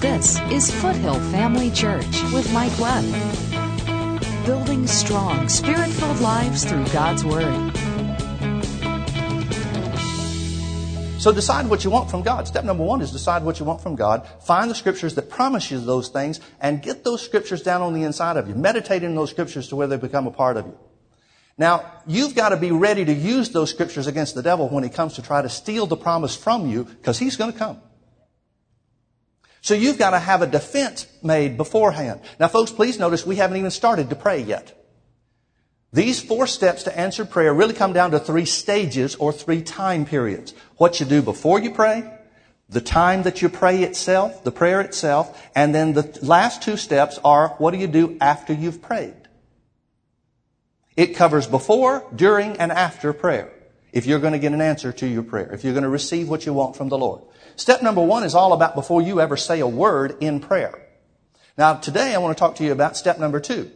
This is Foothill Family Church with Mike Webb. Building strong, spirit filled lives through God's Word. So decide what you want from God. Step number one is decide what you want from God. Find the scriptures that promise you those things and get those scriptures down on the inside of you. Meditate in those scriptures to where they become a part of you. Now, you've got to be ready to use those scriptures against the devil when he comes to try to steal the promise from you because he's going to come. So you've got to have a defense made beforehand. Now folks, please notice we haven't even started to pray yet. These four steps to answer prayer really come down to three stages or three time periods. What you do before you pray, the time that you pray itself, the prayer itself, and then the last two steps are what do you do after you've prayed? It covers before, during, and after prayer. If you're going to get an answer to your prayer, if you're going to receive what you want from the Lord. Step number one is all about before you ever say a word in prayer. Now today I want to talk to you about step number two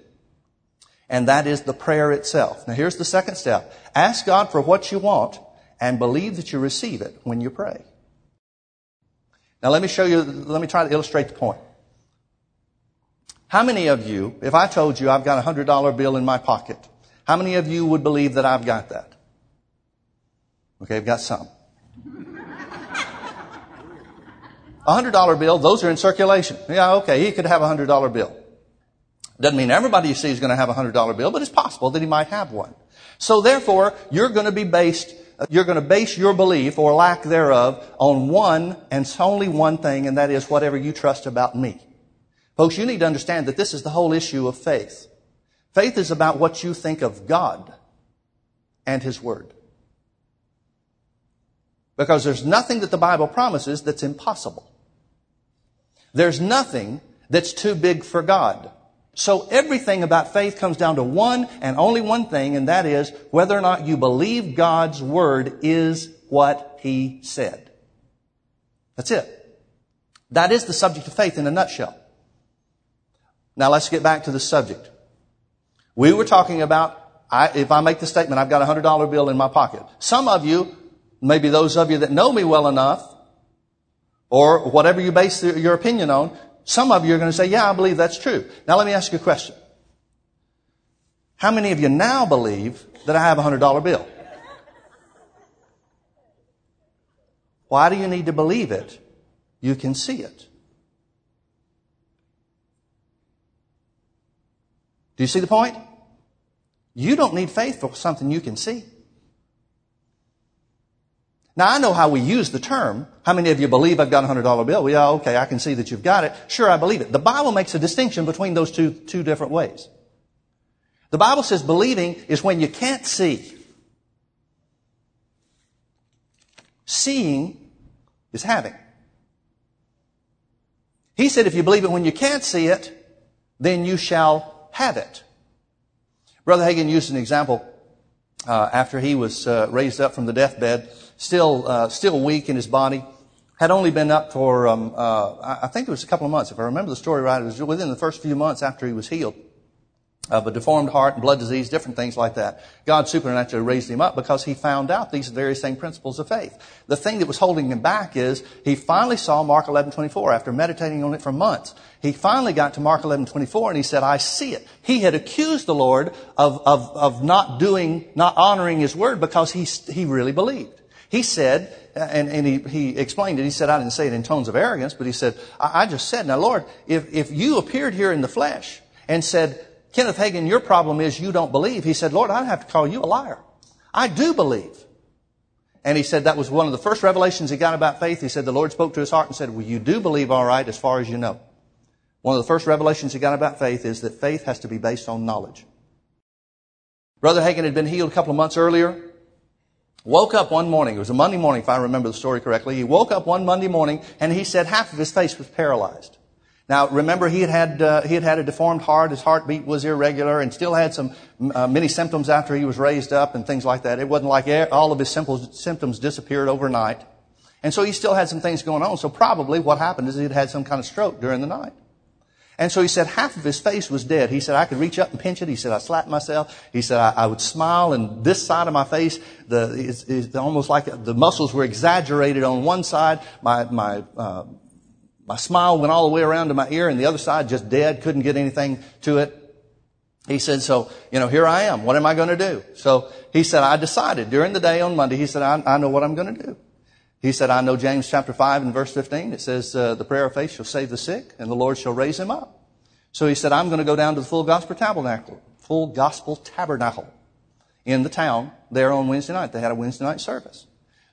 and that is the prayer itself. Now here's the second step. Ask God for what you want and believe that you receive it when you pray. Now let me show you, let me try to illustrate the point. How many of you, if I told you I've got a hundred dollar bill in my pocket, how many of you would believe that I've got that? Okay, I've got some. A hundred dollar bill, those are in circulation. Yeah, okay, he could have a hundred dollar bill. Doesn't mean everybody you see is going to have a hundred dollar bill, but it's possible that he might have one. So therefore, you're going to be based, you're going to base your belief or lack thereof on one and only one thing, and that is whatever you trust about me. Folks, you need to understand that this is the whole issue of faith. Faith is about what you think of God and His Word. Because there's nothing that the Bible promises that's impossible. There's nothing that's too big for God. So everything about faith comes down to one and only one thing, and that is whether or not you believe God's word is what He said. That's it. That is the subject of faith in a nutshell. Now let's get back to the subject. We were talking about, I, if I make the statement, I've got a hundred dollar bill in my pocket. Some of you, maybe those of you that know me well enough, or whatever you base your opinion on, some of you are going to say, yeah, I believe that's true. Now let me ask you a question. How many of you now believe that I have a hundred dollar bill? Why do you need to believe it? You can see it. Do you see the point? You don't need faith for something you can see. Now I know how we use the term. How many of you believe I've got a hundred dollar bill? Well, yeah, okay, I can see that you've got it. Sure, I believe it. The Bible makes a distinction between those two, two different ways. The Bible says believing is when you can't see. Seeing is having. He said if you believe it when you can't see it, then you shall have it. Brother Hagin used an example uh, after he was uh, raised up from the deathbed still, uh, still weak in his body. Had only been up for, um, uh, I think it was a couple of months. If I remember the story right, it was within the first few months after he was healed of a deformed heart and blood disease, different things like that. God supernaturally raised him up because he found out these very same principles of faith. The thing that was holding him back is he finally saw Mark 11:24 after meditating on it for months. He finally got to Mark 11:24 and he said, "I see it." He had accused the Lord of, of, of not doing, not honoring his word because he, he really believed. He said, and, and he, he explained it, he said, I didn't say it in tones of arrogance, but he said, I, I just said, now Lord, if, if you appeared here in the flesh and said, Kenneth Hagin, your problem is you don't believe. He said, Lord, I'd have to call you a liar. I do believe. And he said that was one of the first revelations he got about faith. He said the Lord spoke to his heart and said, well, you do believe all right as far as you know. One of the first revelations he got about faith is that faith has to be based on knowledge. Brother Hagin had been healed a couple of months earlier. Woke up one morning, it was a Monday morning if I remember the story correctly. He woke up one Monday morning and he said half of his face was paralyzed. Now remember he had had, uh, he had had a deformed heart, his heartbeat was irregular and still had some, uh, many symptoms after he was raised up and things like that. It wasn't like all of his symptoms disappeared overnight. And so he still had some things going on. So probably what happened is he'd had some kind of stroke during the night. And so he said half of his face was dead. He said I could reach up and pinch it. He said I slapped myself. He said I, I would smile, and this side of my face, the is almost like the muscles were exaggerated on one side. My my uh, My smile went all the way around to my ear and the other side just dead, couldn't get anything to it. He said, so, you know, here I am. What am I going to do? So he said, I decided during the day on Monday, he said, I, I know what I'm going to do. He said, I know James chapter 5 and verse 15. It says, uh, the prayer of faith shall save the sick and the Lord shall raise him up. So he said, I'm going to go down to the full gospel tabernacle, full gospel tabernacle in the town there on Wednesday night. They had a Wednesday night service.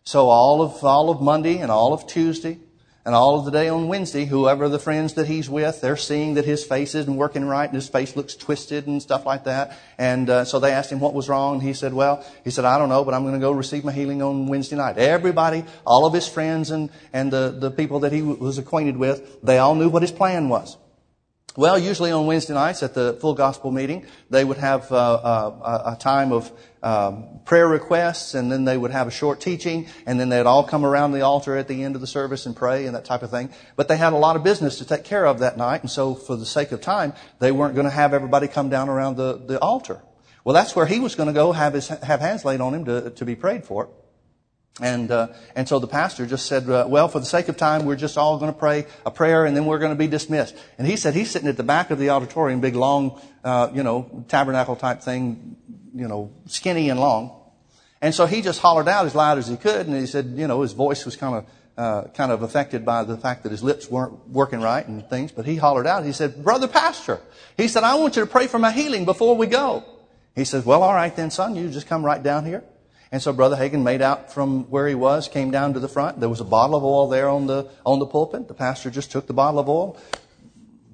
So all of, all of Monday and all of Tuesday and all of the day on Wednesday, whoever the friends that he's with, they're seeing that his face isn't working right and his face looks twisted and stuff like that. And uh, so they asked him what was wrong. And he said, well, he said, I don't know, but I'm going to go receive my healing on Wednesday night. Everybody, all of his friends and, and the, the people that he was acquainted with, they all knew what his plan was. Well, usually on Wednesday nights at the full gospel meeting, they would have uh, uh, a time of um, prayer requests, and then they would have a short teaching, and then they'd all come around the altar at the end of the service and pray and that type of thing. But they had a lot of business to take care of that night, and so for the sake of time, they weren't going to have everybody come down around the, the altar. Well, that's where he was going to go have his have hands laid on him to, to be prayed for. And, uh, and so the pastor just said, uh, well, for the sake of time, we're just all going to pray a prayer and then we're going to be dismissed. And he said he's sitting at the back of the auditorium, big long, uh, you know, tabernacle type thing, you know, skinny and long. And so he just hollered out as loud as he could and he said, you know, his voice was kind of, uh, kind of affected by the fact that his lips weren't working right and things, but he hollered out. He said, brother pastor, he said, I want you to pray for my healing before we go. He said, well, all right then, son, you just come right down here. And so Brother Hagin made out from where he was, came down to the front. There was a bottle of oil there on the, on the pulpit. The pastor just took the bottle of oil,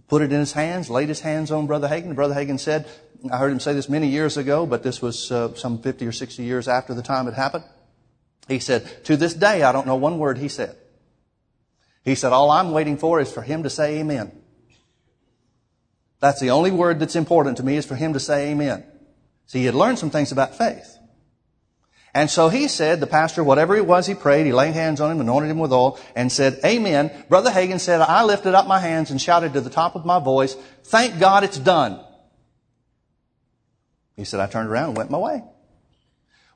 put it in his hands, laid his hands on Brother Hagin. Brother Hagin said, I heard him say this many years ago, but this was uh, some 50 or 60 years after the time it happened. He said, to this day, I don't know one word he said. He said, all I'm waiting for is for him to say amen. That's the only word that's important to me is for him to say amen. See, he had learned some things about faith. And so he said, the pastor, whatever it was he prayed, he laid hands on him, anointed him with oil, and said, Amen. Brother Hagin said, I lifted up my hands and shouted to the top of my voice, Thank God it's done. He said, I turned around and went my way.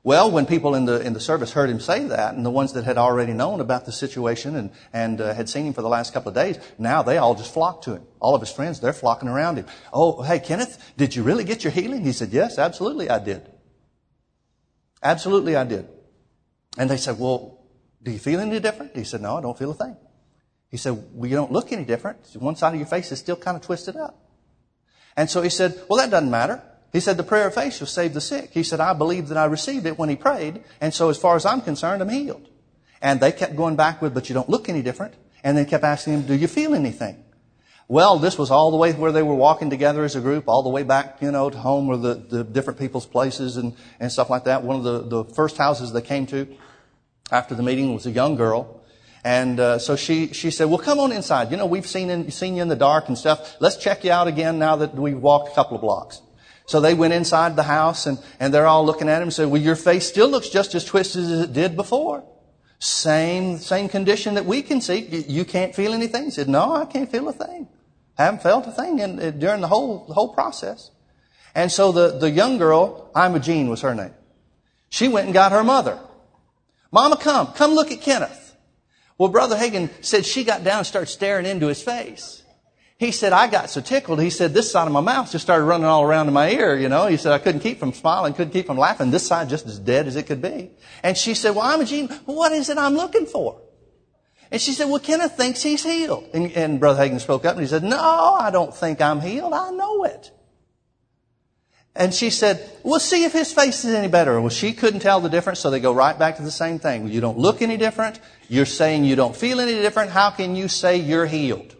Well, when people in the, in the service heard him say that, and the ones that had already known about the situation and, and uh, had seen him for the last couple of days, now they all just flocked to him. All of his friends, they're flocking around him. Oh, hey, Kenneth, did you really get your healing? He said, yes, absolutely I did. Absolutely, I did. And they said, Well, do you feel any different? He said, No, I don't feel a thing. He said, Well, you don't look any different. One side of your face is still kind of twisted up. And so he said, Well, that doesn't matter. He said, The prayer of faith shall save the sick. He said, I believe that I received it when he prayed. And so as far as I'm concerned, I'm healed. And they kept going back with, But you don't look any different. And they kept asking him, Do you feel anything? Well, this was all the way where they were walking together as a group, all the way back, you know, to home or the, the different people's places and, and stuff like that. One of the, the first houses they came to after the meeting was a young girl. And uh, so she, she said, well, come on inside. You know, we've seen, in, seen you in the dark and stuff. Let's check you out again now that we've walked a couple of blocks. So they went inside the house and, and they're all looking at him and said, well, your face still looks just as twisted as it did before. Same, same condition that we can see. You, you can't feel anything. He said, no, I can't feel a thing. I haven't felt a thing in, uh, during the whole, the whole process. And so the, the young girl, Imogene was her name. She went and got her mother. Mama, come. Come look at Kenneth. Well, Brother Hagin said she got down and started staring into his face. He said, I got so tickled. He said, this side of my mouth just started running all around in my ear, you know. He said, I couldn't keep from smiling, couldn't keep from laughing. This side just as dead as it could be. And she said, well, Imogene, what is it I'm looking for? And she said, well, Kenneth thinks he's healed. And, and Brother Hagin spoke up and he said, no, I don't think I'm healed. I know it. And she said, well, see if his face is any better. Well, she couldn't tell the difference, so they go right back to the same thing. You don't look any different. You're saying you don't feel any different. How can you say you're healed?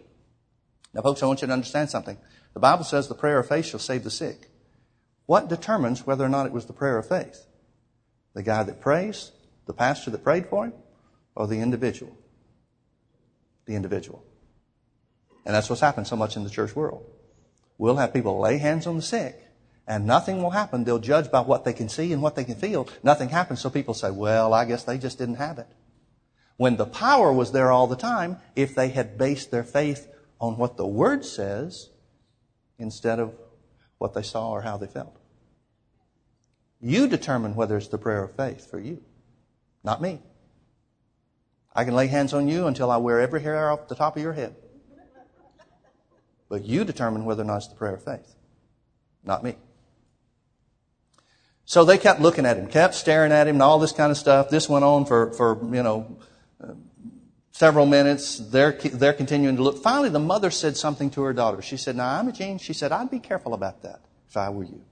Now, folks, I want you to understand something. The Bible says the prayer of faith shall save the sick. What determines whether or not it was the prayer of faith? The guy that prays, the pastor that prayed for him, or the individual? The individual. And that's what's happened so much in the church world. We'll have people lay hands on the sick and nothing will happen. They'll judge by what they can see and what they can feel. Nothing happens. So people say, well, I guess they just didn't have it. When the power was there all the time, if they had based their faith on what the Word says instead of what they saw or how they felt. You determine whether it's the prayer of faith for you, not me. I can lay hands on you until I wear every hair off the top of your head. But you determine whether or not it's the prayer of faith. Not me. So they kept looking at him, kept staring at him and all this kind of stuff. This went on for, for you know, uh, several minutes. They're, they're continuing to look. Finally, the mother said something to her daughter. She said, now, Imogene, she said, I'd be careful about that if I were you.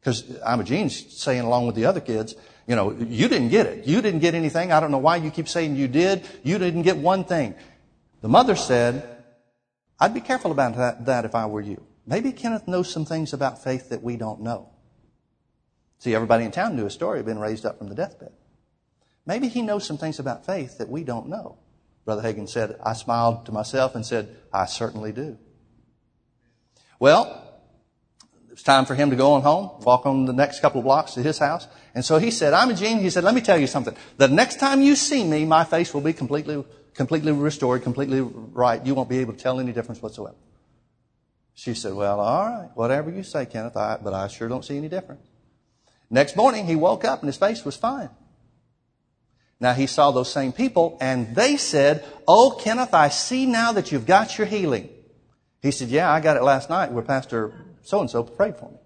Because I'm a Imogene's saying along with the other kids, you know, you didn't get it. You didn't get anything. I don't know why you keep saying you did. You didn't get one thing. The mother said, I'd be careful about that, that if I were you. Maybe Kenneth knows some things about faith that we don't know. See, everybody in town knew a story of being raised up from the deathbed. Maybe he knows some things about faith that we don't know. Brother Hagin said, I smiled to myself and said, I certainly do. Well, it's time for him to go on home, walk on the next couple of blocks to his house. And so he said, Imogene. He said, let me tell you something. The next time you see me, my face will be completely, completely restored, completely right. You won't be able to tell any difference whatsoever. She said, well, all right, whatever you say, Kenneth, I, but I sure don't see any difference. Next morning, he woke up and his face was fine. Now he saw those same people and they said, Oh, Kenneth, I see now that you've got your healing. He said, Yeah, I got it last night where Pastor so and so prayed for me.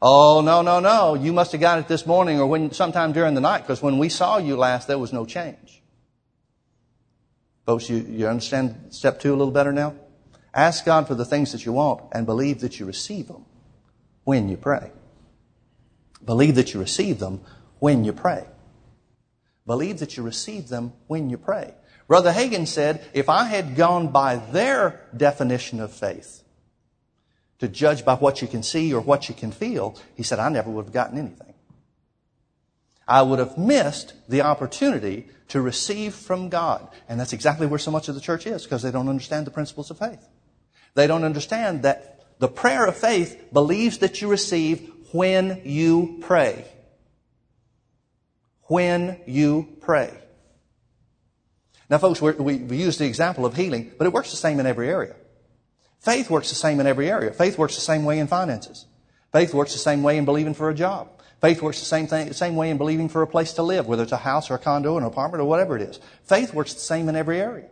Oh, no, no, no. You must have got it this morning or when, sometime during the night because when we saw you last, there was no change. Folks, you, you understand step two a little better now? Ask God for the things that you want and believe that you receive them when you pray. Believe that you receive them when you pray. Believe that you receive them when you pray. Brother Hagin said, if I had gone by their definition of faith, to judge by what you can see or what you can feel, he said, I never would have gotten anything. I would have missed the opportunity to receive from God. And that's exactly where so much of the church is, because they don't understand the principles of faith. They don't understand that the prayer of faith believes that you receive when you pray when you pray. Now, folks, we we use the example of healing, but it works the same in every area. Faith works the same in every area. Faith works the same way in finances. Faith works the same way in believing for a job. Faith works the same thing, same way in believing for a place to live, whether it's a house or a condo or an apartment or whatever it is. Faith works the same in every area.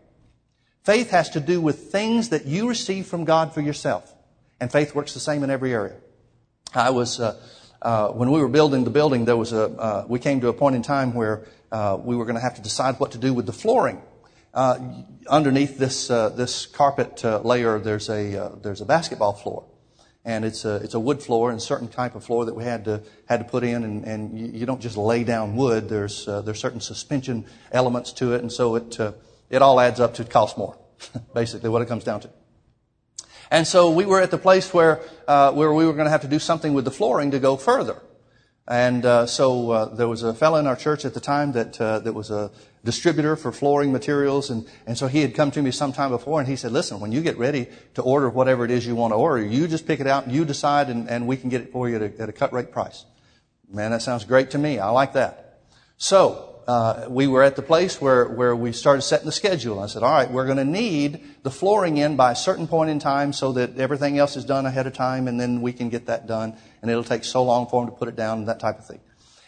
Faith has to do with things that you receive from God for yourself. And faith works the same in every area. I was, uh, uh, when we were building the building, there was a, uh, we came to a point in time where uh, we were going to have to decide what to do with the flooring. Uh, underneath this uh, this carpet layer, there's a there's a basketball floor, and it's a it's a wood floor and certain type of floor that we had to had to put in, and, and you, you don't just lay down wood. There's there's certain suspension elements to it, and so it it all adds up to cost more. basically, what it comes down to. And so we were at the place where, uh, where we were going to have to do something with the flooring to go further. And uh, so uh, there was a fellow in our church at the time that uh, that was a distributor for flooring materials, and and so he had come to me some time before, and he said, "Listen, when you get ready to order whatever it is you want to order, you just pick it out, and you decide, and, and we can get it for you at a, at a cut rate price." Man, that sounds great to me. I like that. So uh, we were at the place where, where we started setting the schedule. I said, all right, we're going to need the flooring in by a certain point in time so that everything else is done ahead of time and then we can get that done. And it'll take so long for them to put it down and that type of thing.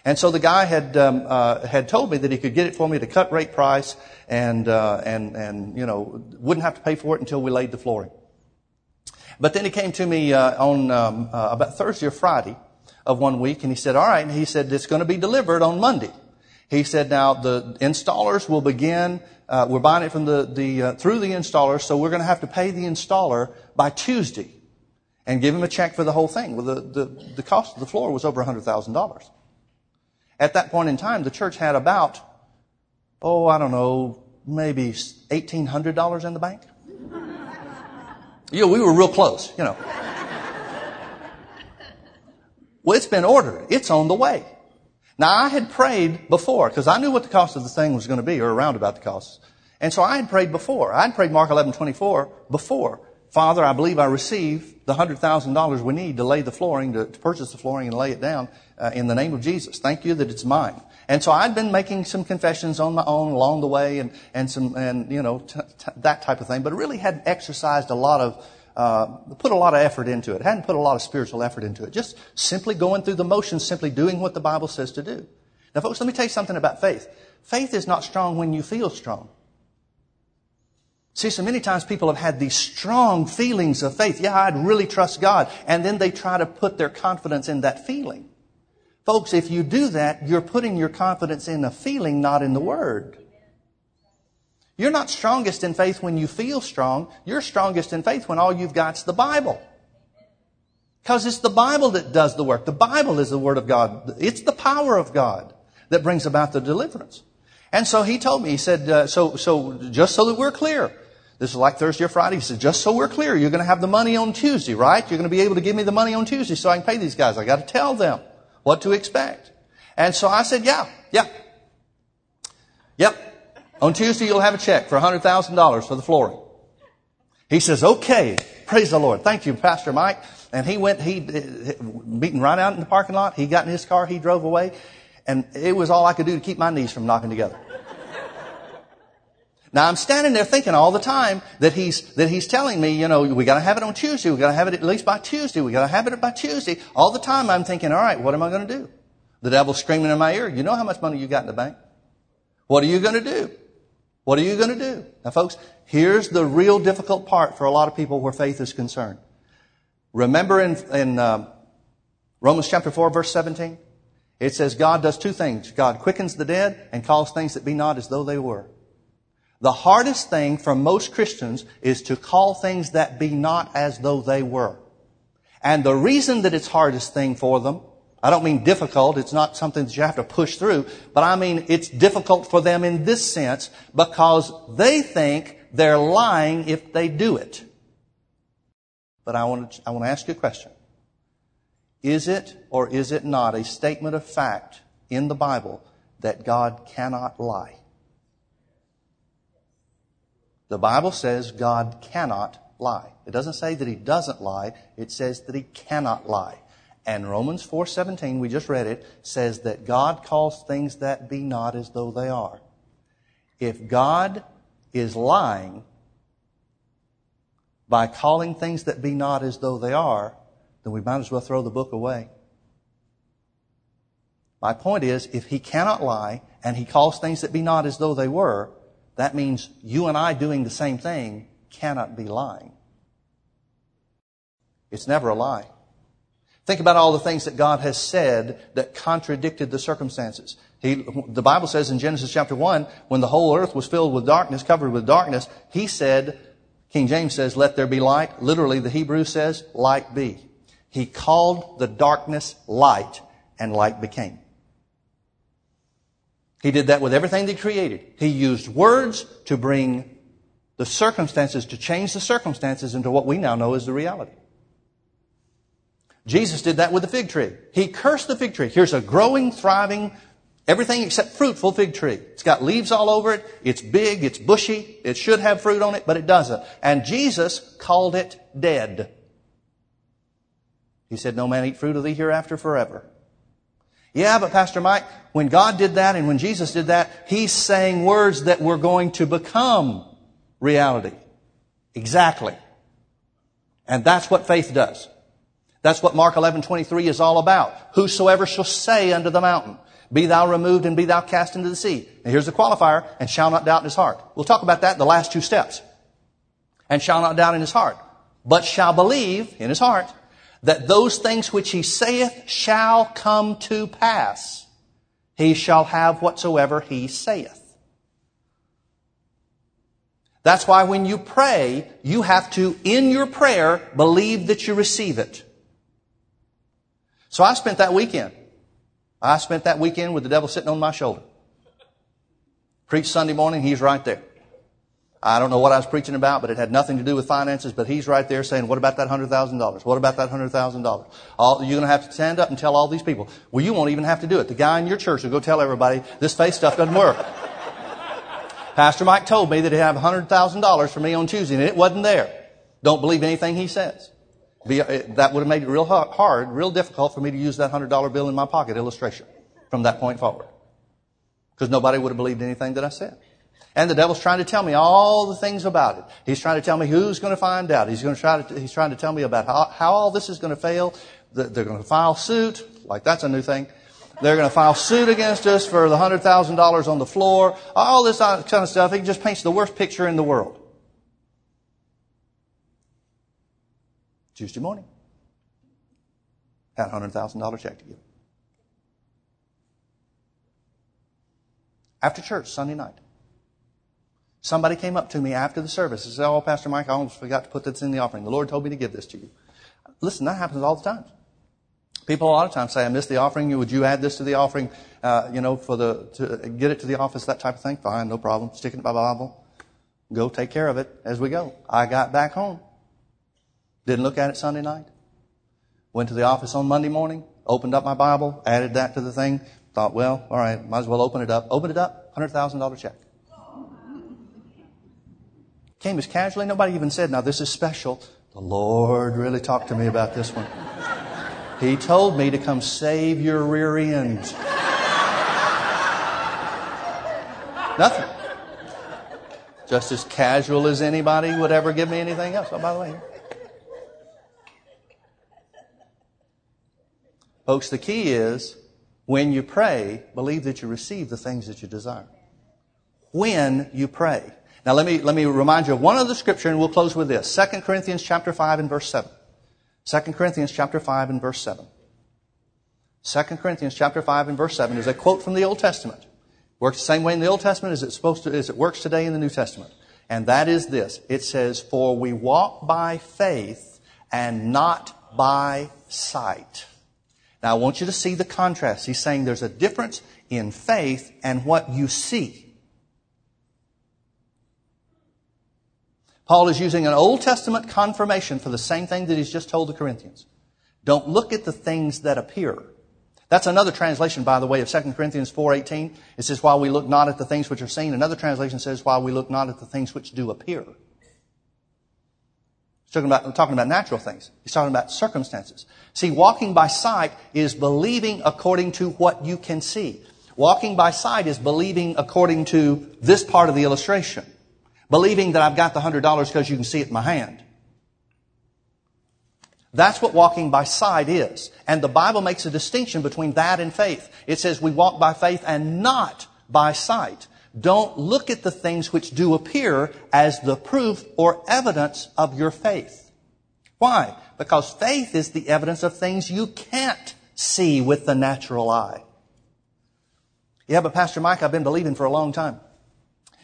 And so the guy had, um, uh, had told me that he could get it for me at a cut rate price and, uh, and, and, you know, wouldn't have to pay for it until we laid the flooring. But then he came to me, uh, on, um, uh, about Thursday or Friday of one week and he said, all right, and he said, it's going to be delivered on Monday. He said, now the installers will begin, uh, we're buying it from the, the, uh, through the installer, so we're going to have to pay the installer by Tuesday and give him a check for the whole thing. Well, the, the, the cost of the floor was over $100,000. At that point in time, the church had about, oh, I don't know, maybe $1,800 in the bank. Yeah, we were real close, you know. Well, it's been ordered. It's on the way. Now I had prayed before because I knew what the cost of the thing was going to be or around about the cost. And so I had prayed before. I had prayed Mark 11, 24 before. Father, I believe I receive the $100,000 we need to lay the flooring, to, to, purchase the flooring and lay it down uh, in the name of Jesus. Thank you that it's mine. And so I'd been making some confessions on my own along the way and, and some, and, you know, t- t- that type of thing, but really hadn't exercised a lot of uh, put a lot of effort into it. Hadn't put a lot of spiritual effort into it. Just simply going through the motions, simply doing what the Bible says to do. Now, folks, let me tell you something about faith. Faith is not strong when you feel strong. See, so many times people have had these strong feelings of faith. Yeah, I'd really trust God. And then they try to put their confidence in that feeling. Folks, if you do that, you're putting your confidence in a feeling, not in the Word. You're not strongest in faith when you feel strong. You're strongest in faith when all you've got's the Bible. Because it's the Bible that does the work. The Bible is the Word of God. It's the power of God that brings about the deliverance. And so he told me, he said, uh, so, so just so that we're clear, this is like Thursday or Friday. He said, just so we're clear, you're going to have the money on Tuesday, right? You're going to be able to give me the money on Tuesday so I can pay these guys. I got to tell them what to expect. And so I said, yeah, yeah. Yep. On Tuesday, you'll have a check for $100,000 for the flooring. He says, okay, praise the Lord. Thank you, Pastor Mike. And he went, he, meeting right out in the parking lot. He got in his car, he drove away. And it was all I could do to keep my knees from knocking together. Now I'm standing there thinking all the time that he's, that he's telling me, you know, we gotta have it on Tuesday, we gotta have it at least by Tuesday, we gotta have it by Tuesday. All the time I'm thinking, alright, what am I gonna do? The devil's screaming in my ear, you know how much money you got in the bank? What are you gonna do? What are you gonna do? Now folks, here's the real difficult part for a lot of people where faith is concerned. Remember in, in uh, Romans chapter 4 verse 17? It says God does two things. God quickens the dead and calls things that be not as though they were. The hardest thing for most Christians is to call things that be not as though they were. And the reason that it's hardest thing for them, I don't mean difficult, it's not something that you have to push through, but I mean it's difficult for them in this sense because they think they're lying if they do it. But I want to, I want to ask you a question. Is it or is it not a statement of fact in the Bible that God cannot lie? The Bible says God cannot lie. It doesn't say that he doesn't lie, it says that he cannot lie. And Romans 4:17, we just read it, says that God calls things that be not as though they are. If God is lying by calling things that be not as though they are, then we might as well throw the book away. My point is, if he cannot lie and he calls things that be not as though they were, that means you and I doing the same thing cannot be lying. It's never a lie. Think about all the things that God has said that contradicted the circumstances. He, the Bible says in Genesis chapter 1, when the whole earth was filled with darkness, covered with darkness, He said, King James says, let there be light. Literally, the Hebrew says, light be. He called the darkness light, and light became. He did that with everything that he created. He used words to bring the circumstances, to change the circumstances into what we now know is the reality. Jesus did that with the fig tree. He cursed the fig tree. Here's a growing, thriving, everything except fruitful fig tree. It's got leaves all over it. It's big. It's bushy. It should have fruit on it, but it doesn't. And Jesus called it dead. He said, No man eat fruit of thee hereafter forever. Yeah, but Pastor Mike, when God did that and when Jesus did that, He's saying words that were going to become reality. Exactly. And that's what faith does. That's what Mark 11, 23 is all about. Whosoever shall say unto the mountain, be thou removed and be thou cast into the sea. And here's the qualifier, and shall not doubt in his heart. We'll talk about that in the last two steps. And shall not doubt in his heart, but shall believe in his heart that those things which he saith shall come to pass. He shall have whatsoever he saith. That's why when you pray, you have to, in your prayer, believe that you receive it. So I spent that weekend. I spent that weekend with the devil sitting on my shoulder. Preached Sunday morning, he's right there. I don't know what I was preaching about, but it had nothing to do with finances. But he's right there saying, "What about that hundred thousand dollars? What about that hundred thousand dollars? You're going to have to stand up and tell all these people. Well, you won't even have to do it. The guy in your church will go tell everybody this faith stuff doesn't work. Pastor Mike told me that he'd have hundred thousand dollars for me on Tuesday, and it wasn't there. Don't believe anything he says. Be, uh, that would have made it real hard, real difficult for me to use that hundred dollar bill in my pocket illustration from that point forward, because nobody would have believed anything that I said. And the devil's trying to tell me all the things about it. He's trying to tell me who's going to find out. He's going to try to, he's trying to tell me about how, how all this is going to fail. They're going to file suit. Like that's a new thing. They're going to file suit against us for the $100,000 on the floor. All this kind of stuff. He just paints the worst picture in the world. Tuesday morning. Had a $100,000 check to give. After church, Sunday night. Somebody came up to me after the service and said, Oh, Pastor Mike, I almost forgot to put this in the offering. The Lord told me to give this to you. Listen, that happens all the time. People a lot of times say, I missed the offering. Would you add this to the offering, uh, you know, for the, to get it to the office, that type of thing? Fine, no problem. Stick it in my Bible. Go take care of it as we go. I got back home. Didn't look at it Sunday night. Went to the office on Monday morning, opened up my Bible, added that to the thing. Thought, well, all right, might as well open it up. Opened it up, $100,000 check. Came as casually. Nobody even said, now this is special. The Lord really talked to me about this one. He told me to come save your rear end. Nothing. Just as casual as anybody would ever give me anything else. Oh, by the way. Folks, the key is when you pray, believe that you receive the things that you desire. When you pray. Now let me, let me remind you of one other scripture and we'll close with this. 2 Corinthians chapter 5 and verse 7. 2 Corinthians chapter 5 and verse 7. 2 Corinthians chapter 5 and verse 7 is a quote from the Old Testament. Works the same way in the Old Testament as it's supposed to, as it works today in the New Testament. And that is this. It says, For we walk by faith and not by sight. Now I want you to see the contrast. He's saying there's a difference in faith and what you see. Paul is using an Old Testament confirmation for the same thing that he's just told the Corinthians. Don't look at the things that appear. That's another translation, by the way, of 2 Corinthians 4.18. It says, while we look not at the things which are seen. Another translation says, while we look not at the things which do appear. He's talking about, talking about natural things. He's talking about circumstances. See, walking by sight is believing according to what you can see. Walking by sight is believing according to this part of the illustration. Believing that I've got the hundred dollars because you can see it in my hand. That's what walking by sight is. And the Bible makes a distinction between that and faith. It says we walk by faith and not by sight. Don't look at the things which do appear as the proof or evidence of your faith. Why? Because faith is the evidence of things you can't see with the natural eye. Yeah, but Pastor Mike, I've been believing for a long time.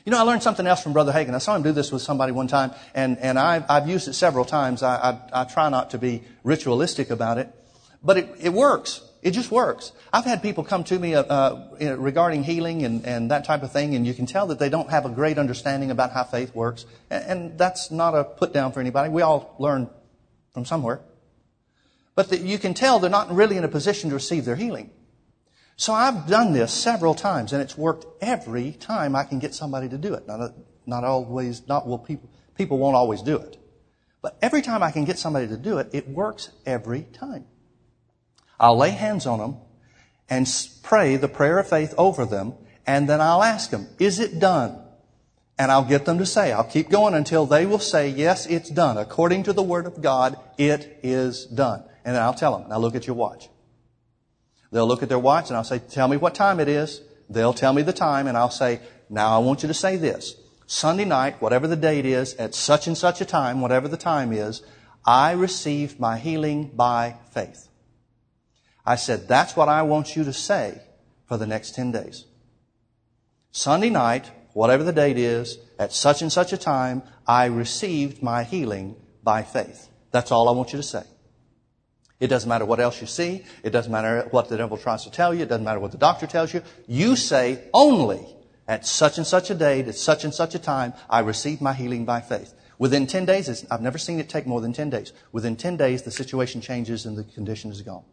You know, I learned something else from Brother Hagin. I saw him do this with somebody one time, and, and I've, I've used it several times. I, I, I try not to be ritualistic about it, but it, it works. It just works. I've had people come to me uh, uh, regarding healing and, and that type of thing, and you can tell that they don't have a great understanding about how faith works. And, and that's not a put down for anybody. We all learn from somewhere. But the, you can tell they're not really in a position to receive their healing. So I've done this several times, and it's worked every time I can get somebody to do it. Not, not always, not will people, people won't always do it. But every time I can get somebody to do it, it works every time. I'll lay hands on them and pray the prayer of faith over them, and then I'll ask them, is it done? And I'll get them to say, I'll keep going until they will say, yes, it's done. According to the Word of God, it is done. And then I'll tell them, now look at your watch. They'll look at their watch and I'll say, tell me what time it is. They'll tell me the time and I'll say, now I want you to say this. Sunday night, whatever the date is, at such and such a time, whatever the time is, I received my healing by faith. I said, that's what I want you to say for the next 10 days. Sunday night, whatever the date is, at such and such a time, I received my healing by faith. That's all I want you to say. It doesn't matter what else you see. It doesn't matter what the devil tries to tell you. It doesn't matter what the doctor tells you. You say only at such and such a date, at such and such a time, I received my healing by faith. Within 10 days, I've never seen it take more than 10 days. Within 10 days, the situation changes and the condition is gone.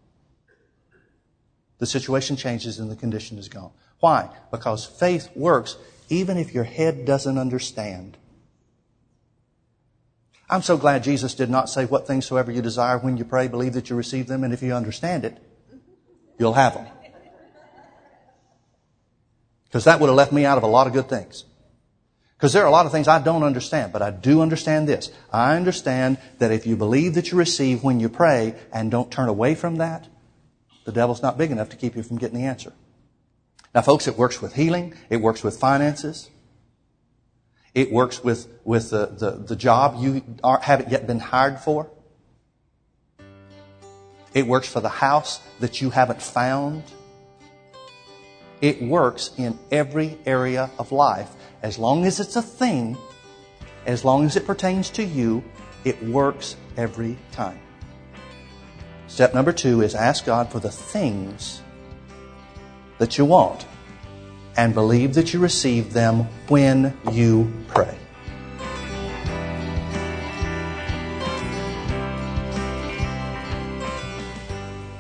The situation changes and the condition is gone. Why? Because faith works even if your head doesn't understand. I'm so glad Jesus did not say, What things soever you desire when you pray, believe that you receive them, and if you understand it, you'll have them. Because that would have left me out of a lot of good things. Because there are a lot of things I don't understand, but I do understand this. I understand that if you believe that you receive when you pray and don't turn away from that, the devil's not big enough to keep you from getting the answer. Now, folks, it works with healing. It works with finances. It works with, with the, the, the job you are, haven't yet been hired for. It works for the house that you haven't found. It works in every area of life. As long as it's a thing, as long as it pertains to you, it works every time. Step number two is ask God for the things that you want and believe that you receive them when you pray.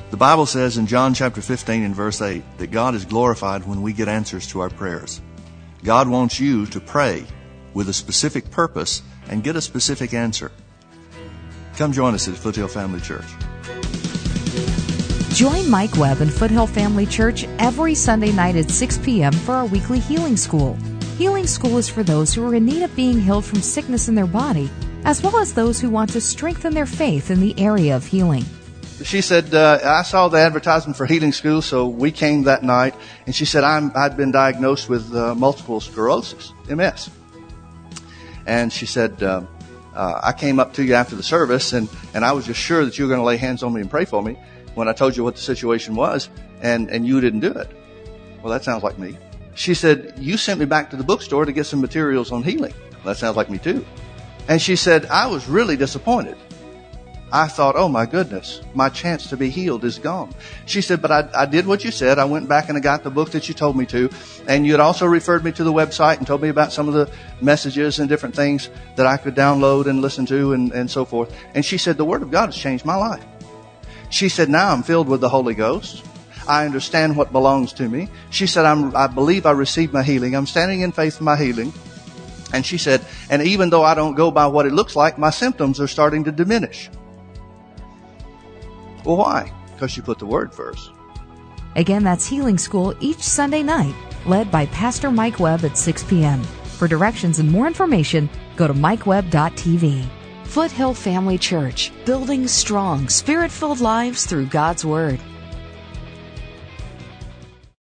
The Bible says in John chapter 15 and verse 8 that God is glorified when we get answers to our prayers. God wants you to pray with a specific purpose and get a specific answer. Come join us at Foothill Family Church. Join Mike Webb and Foothill Family Church every Sunday night at 6 p.m. for our weekly Healing School. Healing School is for those who are in need of being healed from sickness in their body, as well as those who want to strengthen their faith in the area of healing. She said, uh, I saw the advertisement for healing school, so we came that night. And she said, I'm, I'd been diagnosed with uh, multiple sclerosis, MS. And she said, uh, uh, I came up to you after the service, and, and I was just sure that you were going to lay hands on me and pray for me when I told you what the situation was, and, and you didn't do it. Well, that sounds like me. She said, You sent me back to the bookstore to get some materials on healing. That sounds like me too. And she said, I was really disappointed. I thought, oh my goodness, my chance to be healed is gone. She said, but I, I, did what you said. I went back and I got the book that you told me to. And you had also referred me to the website and told me about some of the messages and different things that I could download and listen to and, and so forth. And she said, the Word of God has changed my life. She said, now I'm filled with the Holy Ghost. I understand what belongs to me. She said, I believe I received my healing. I'm standing in faith for my healing. And she said, and even though I don't go by what it looks like, my symptoms are starting to diminish. Well, why? Because you put the word first. Again, that's Healing School each Sunday night, led by Pastor Mike Webb at 6 p.m. For directions and more information, go to mikewebb.tv. Foothill Family Church, building strong, spirit filled lives through God's Word.